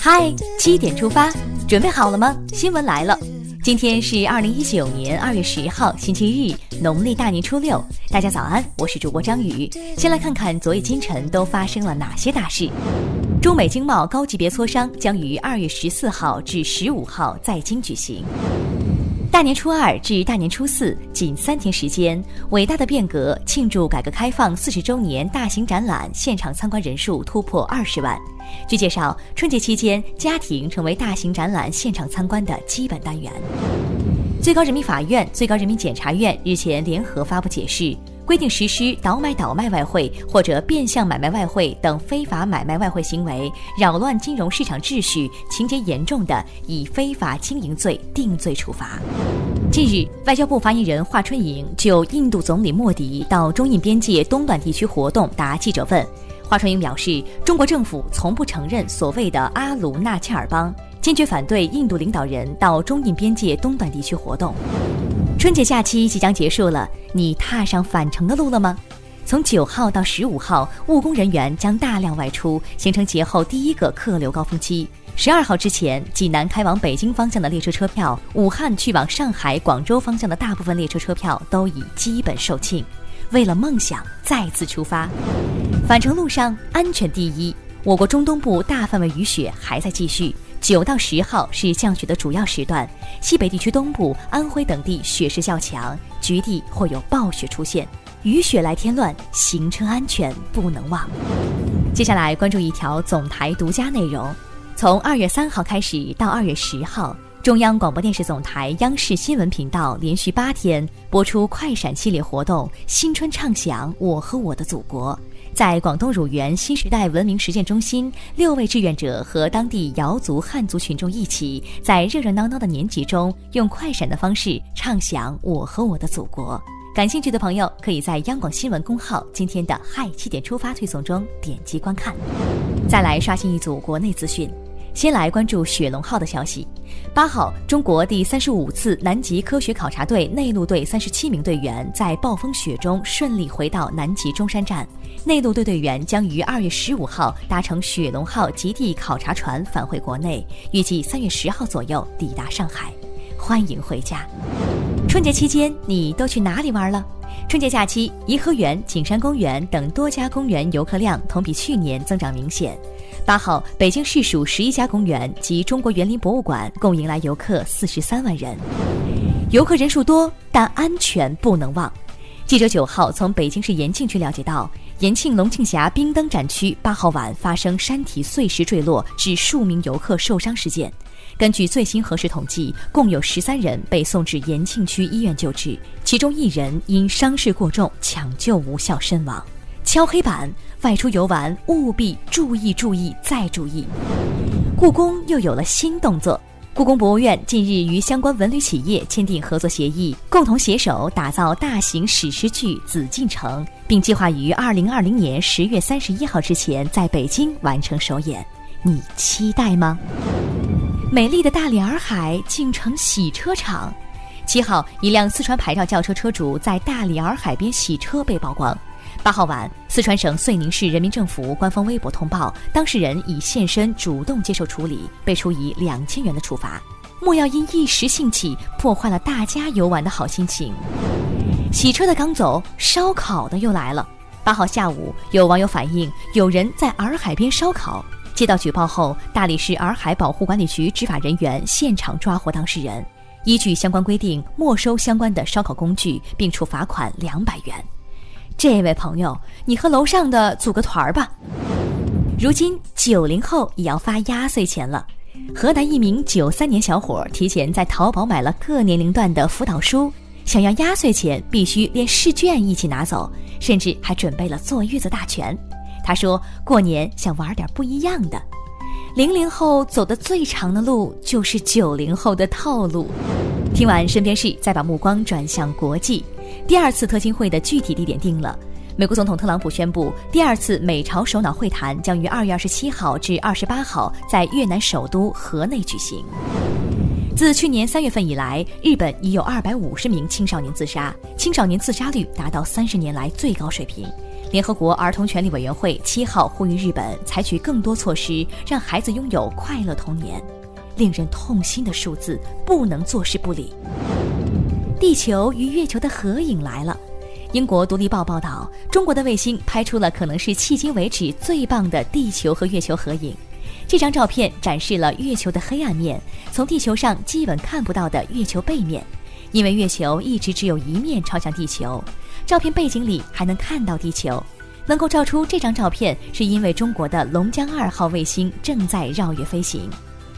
嗨，七点出发，准备好了吗？新闻来了，今天是二零一九年二月十号，星期日，农历大年初六。大家早安，我是主播张宇。先来看看昨夜今晨都发生了哪些大事。中美经贸高级别磋商将于二月十四号至十五号在京举行。大年初二至大年初四，仅三天时间，伟大的变革庆祝改革开放四十周年大型展览现场参观人数突破二十万。据介绍，春节期间，家庭成为大型展览现场参观的基本单元。最高人民法院、最高人民检察院日前联合发布解释。规定实施倒买倒卖外汇或者变相买卖外汇等非法买卖外汇行为，扰乱金融市场秩序，情节严重的，以非法经营罪定罪处罚。近日，外交部发言人华春莹就印度总理莫迪到中印边界东段地区活动答记者问。华春莹表示，中国政府从不承认所谓的阿鲁纳恰尔邦，坚决反对印度领导人到中印边界东段地区活动。春节假期即将结束了，你踏上返程的路了吗？从九号到十五号，务工人员将大量外出，形成节后第一个客流高峰期。十二号之前，济南开往北京方向的列车车票，武汉去往上海、广州方向的大部分列车车票都已基本售罄。为了梦想，再次出发，返程路上安全第一。我国中东部大范围雨雪还在继续。九到十号是降雪的主要时段，西北地区东部、安徽等地雪势较强，局地或有暴雪出现。雨雪来添乱，行车安全不能忘。接下来关注一条总台独家内容：从二月三号开始到二月十号，中央广播电视总台央视新闻频道连续八天播出快闪系列活动《新春畅想我和我的祖国》。在广东乳源新时代文明实践中心，六位志愿者和当地瑶族、汉族群众一起，在热热闹闹的年节中，用快闪的方式畅想我和我的祖国。感兴趣的朋友，可以在央广新闻公号今天的“嗨七点出发”推送中点击观看。再来刷新一组国内资讯。先来关注雪龙号的消息。八号，中国第三十五次南极科学考察队内陆队三十七名队员在暴风雪中顺利回到南极中山站。内陆队队员将于二月十五号搭乘雪龙号极地考察船返回国内，预计三月十号左右抵达上海。欢迎回家！春节期间你都去哪里玩了？春节假期，颐和园、景山公园等多家公园游客量同比去年增长明显。八号，北京市属十一家公园及中国园林博物馆共迎来游客四十三万人，游客人数多，但安全不能忘。记者九号从北京市延庆区了解到，延庆龙庆峡冰灯展区八号晚发生山体碎石坠落致数名游客受伤事件。根据最新核实统计，共有十三人被送至延庆区医院救治，其中一人因伤势过重抢救无效身亡。敲黑板。外出游玩务必注意注意再注意。故宫又有了新动作，故宫博物院近日与相关文旅企业签订合作协议，共同携手打造大型史诗剧《紫禁城》，并计划于二零二零年十月三十一号之前在北京完成首演。你期待吗？美丽的大理洱海竟成洗车场。七号，一辆四川牌照轿车车主在大理洱海边洗车被曝光。八号晚，四川省遂宁市人民政府官方微博通报，当事人已现身主动接受处理，被处以两千元的处罚。莫要因一时兴起破坏了大家游玩的好心情。洗车的刚走，烧烤的又来了。八号下午，有网友反映有人在洱海边烧烤。接到举报后，大理市洱海保护管理局执法人员现场抓获当事人，依据相关规定没收相关的烧烤工具，并处罚款两百元。这位朋友，你和楼上的组个团儿吧。如今九零后也要发压岁钱了。河南一名九三年小伙提前在淘宝买了各年龄段的辅导书，想要压岁钱必须连试卷一起拿走，甚至还准备了坐月子大全。他说过年想玩点不一样的。零零后走的最长的路就是九零后的套路。听完身边事，再把目光转向国际。第二次特金会的具体地点定了。美国总统特朗普宣布，第二次美朝首脑会谈将于二月二十七号至二十八号在越南首都河内举行。自去年三月份以来，日本已有二百五十名青少年自杀，青少年自杀率达到三十年来最高水平。联合国儿童权利委员会七号呼吁日本采取更多措施，让孩子拥有快乐童年。令人痛心的数字不能坐视不理。地球与月球的合影来了。英国《独立报》报道，中国的卫星拍出了可能是迄今为止最棒的地球和月球合影。这张照片展示了月球的黑暗面，从地球上基本看不到的月球背面。因为月球一直只有一面朝向地球，照片背景里还能看到地球。能够照出这张照片，是因为中国的龙江二号卫星正在绕月飞行。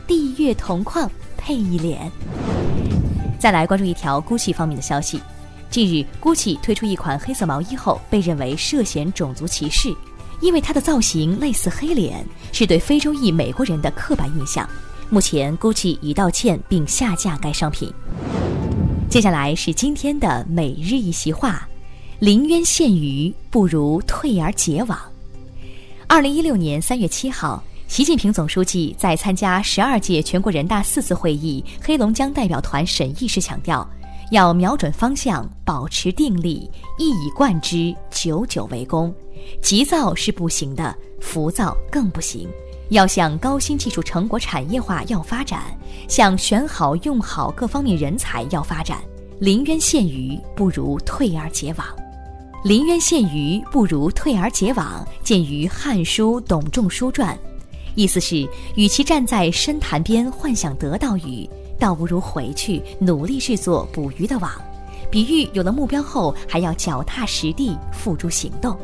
地月同框配一脸。再来关注一条 GUCCI 方面的消息，近日 GUCCI 推出一款黑色毛衣后，被认为涉嫌种族歧视，因为它的造型类似黑脸，是对非洲裔美国人的刻板印象。目前 GUCCI 已道歉并下架该商品。接下来是今天的每日一席话：临渊羡鱼，不如退而结网。二零一六年三月七号，习近平总书记在参加十二届全国人大四次会议黑龙江代表团审议时强调，要瞄准方向，保持定力，一以贯之，久久为功。急躁是不行的，浮躁更不行。要向高新技术成果产业化要发展，向选好用好各方面人才要发展。临渊羡鱼，不如退而结网。临渊羡鱼，不如退而结网，见于《汉书·董仲舒传》，意思是，与其站在深潭边幻想得到鱼，倒不如回去努力制作捕鱼的网。比喻有了目标后，还要脚踏实地付诸行动。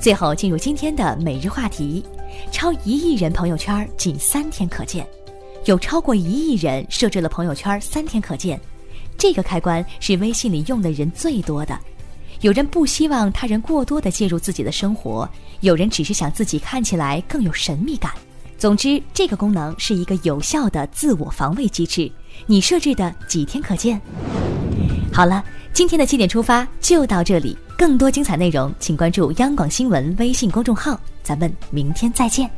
最后进入今天的每日话题。超一亿人朋友圈仅三天可见，有超过一亿人设置了朋友圈三天可见，这个开关是微信里用的人最多的。有人不希望他人过多的介入自己的生活，有人只是想自己看起来更有神秘感。总之，这个功能是一个有效的自我防卫机制。你设置的几天可见？好了，今天的七点出发就到这里，更多精彩内容请关注央广新闻微信公众号。咱们明天再见。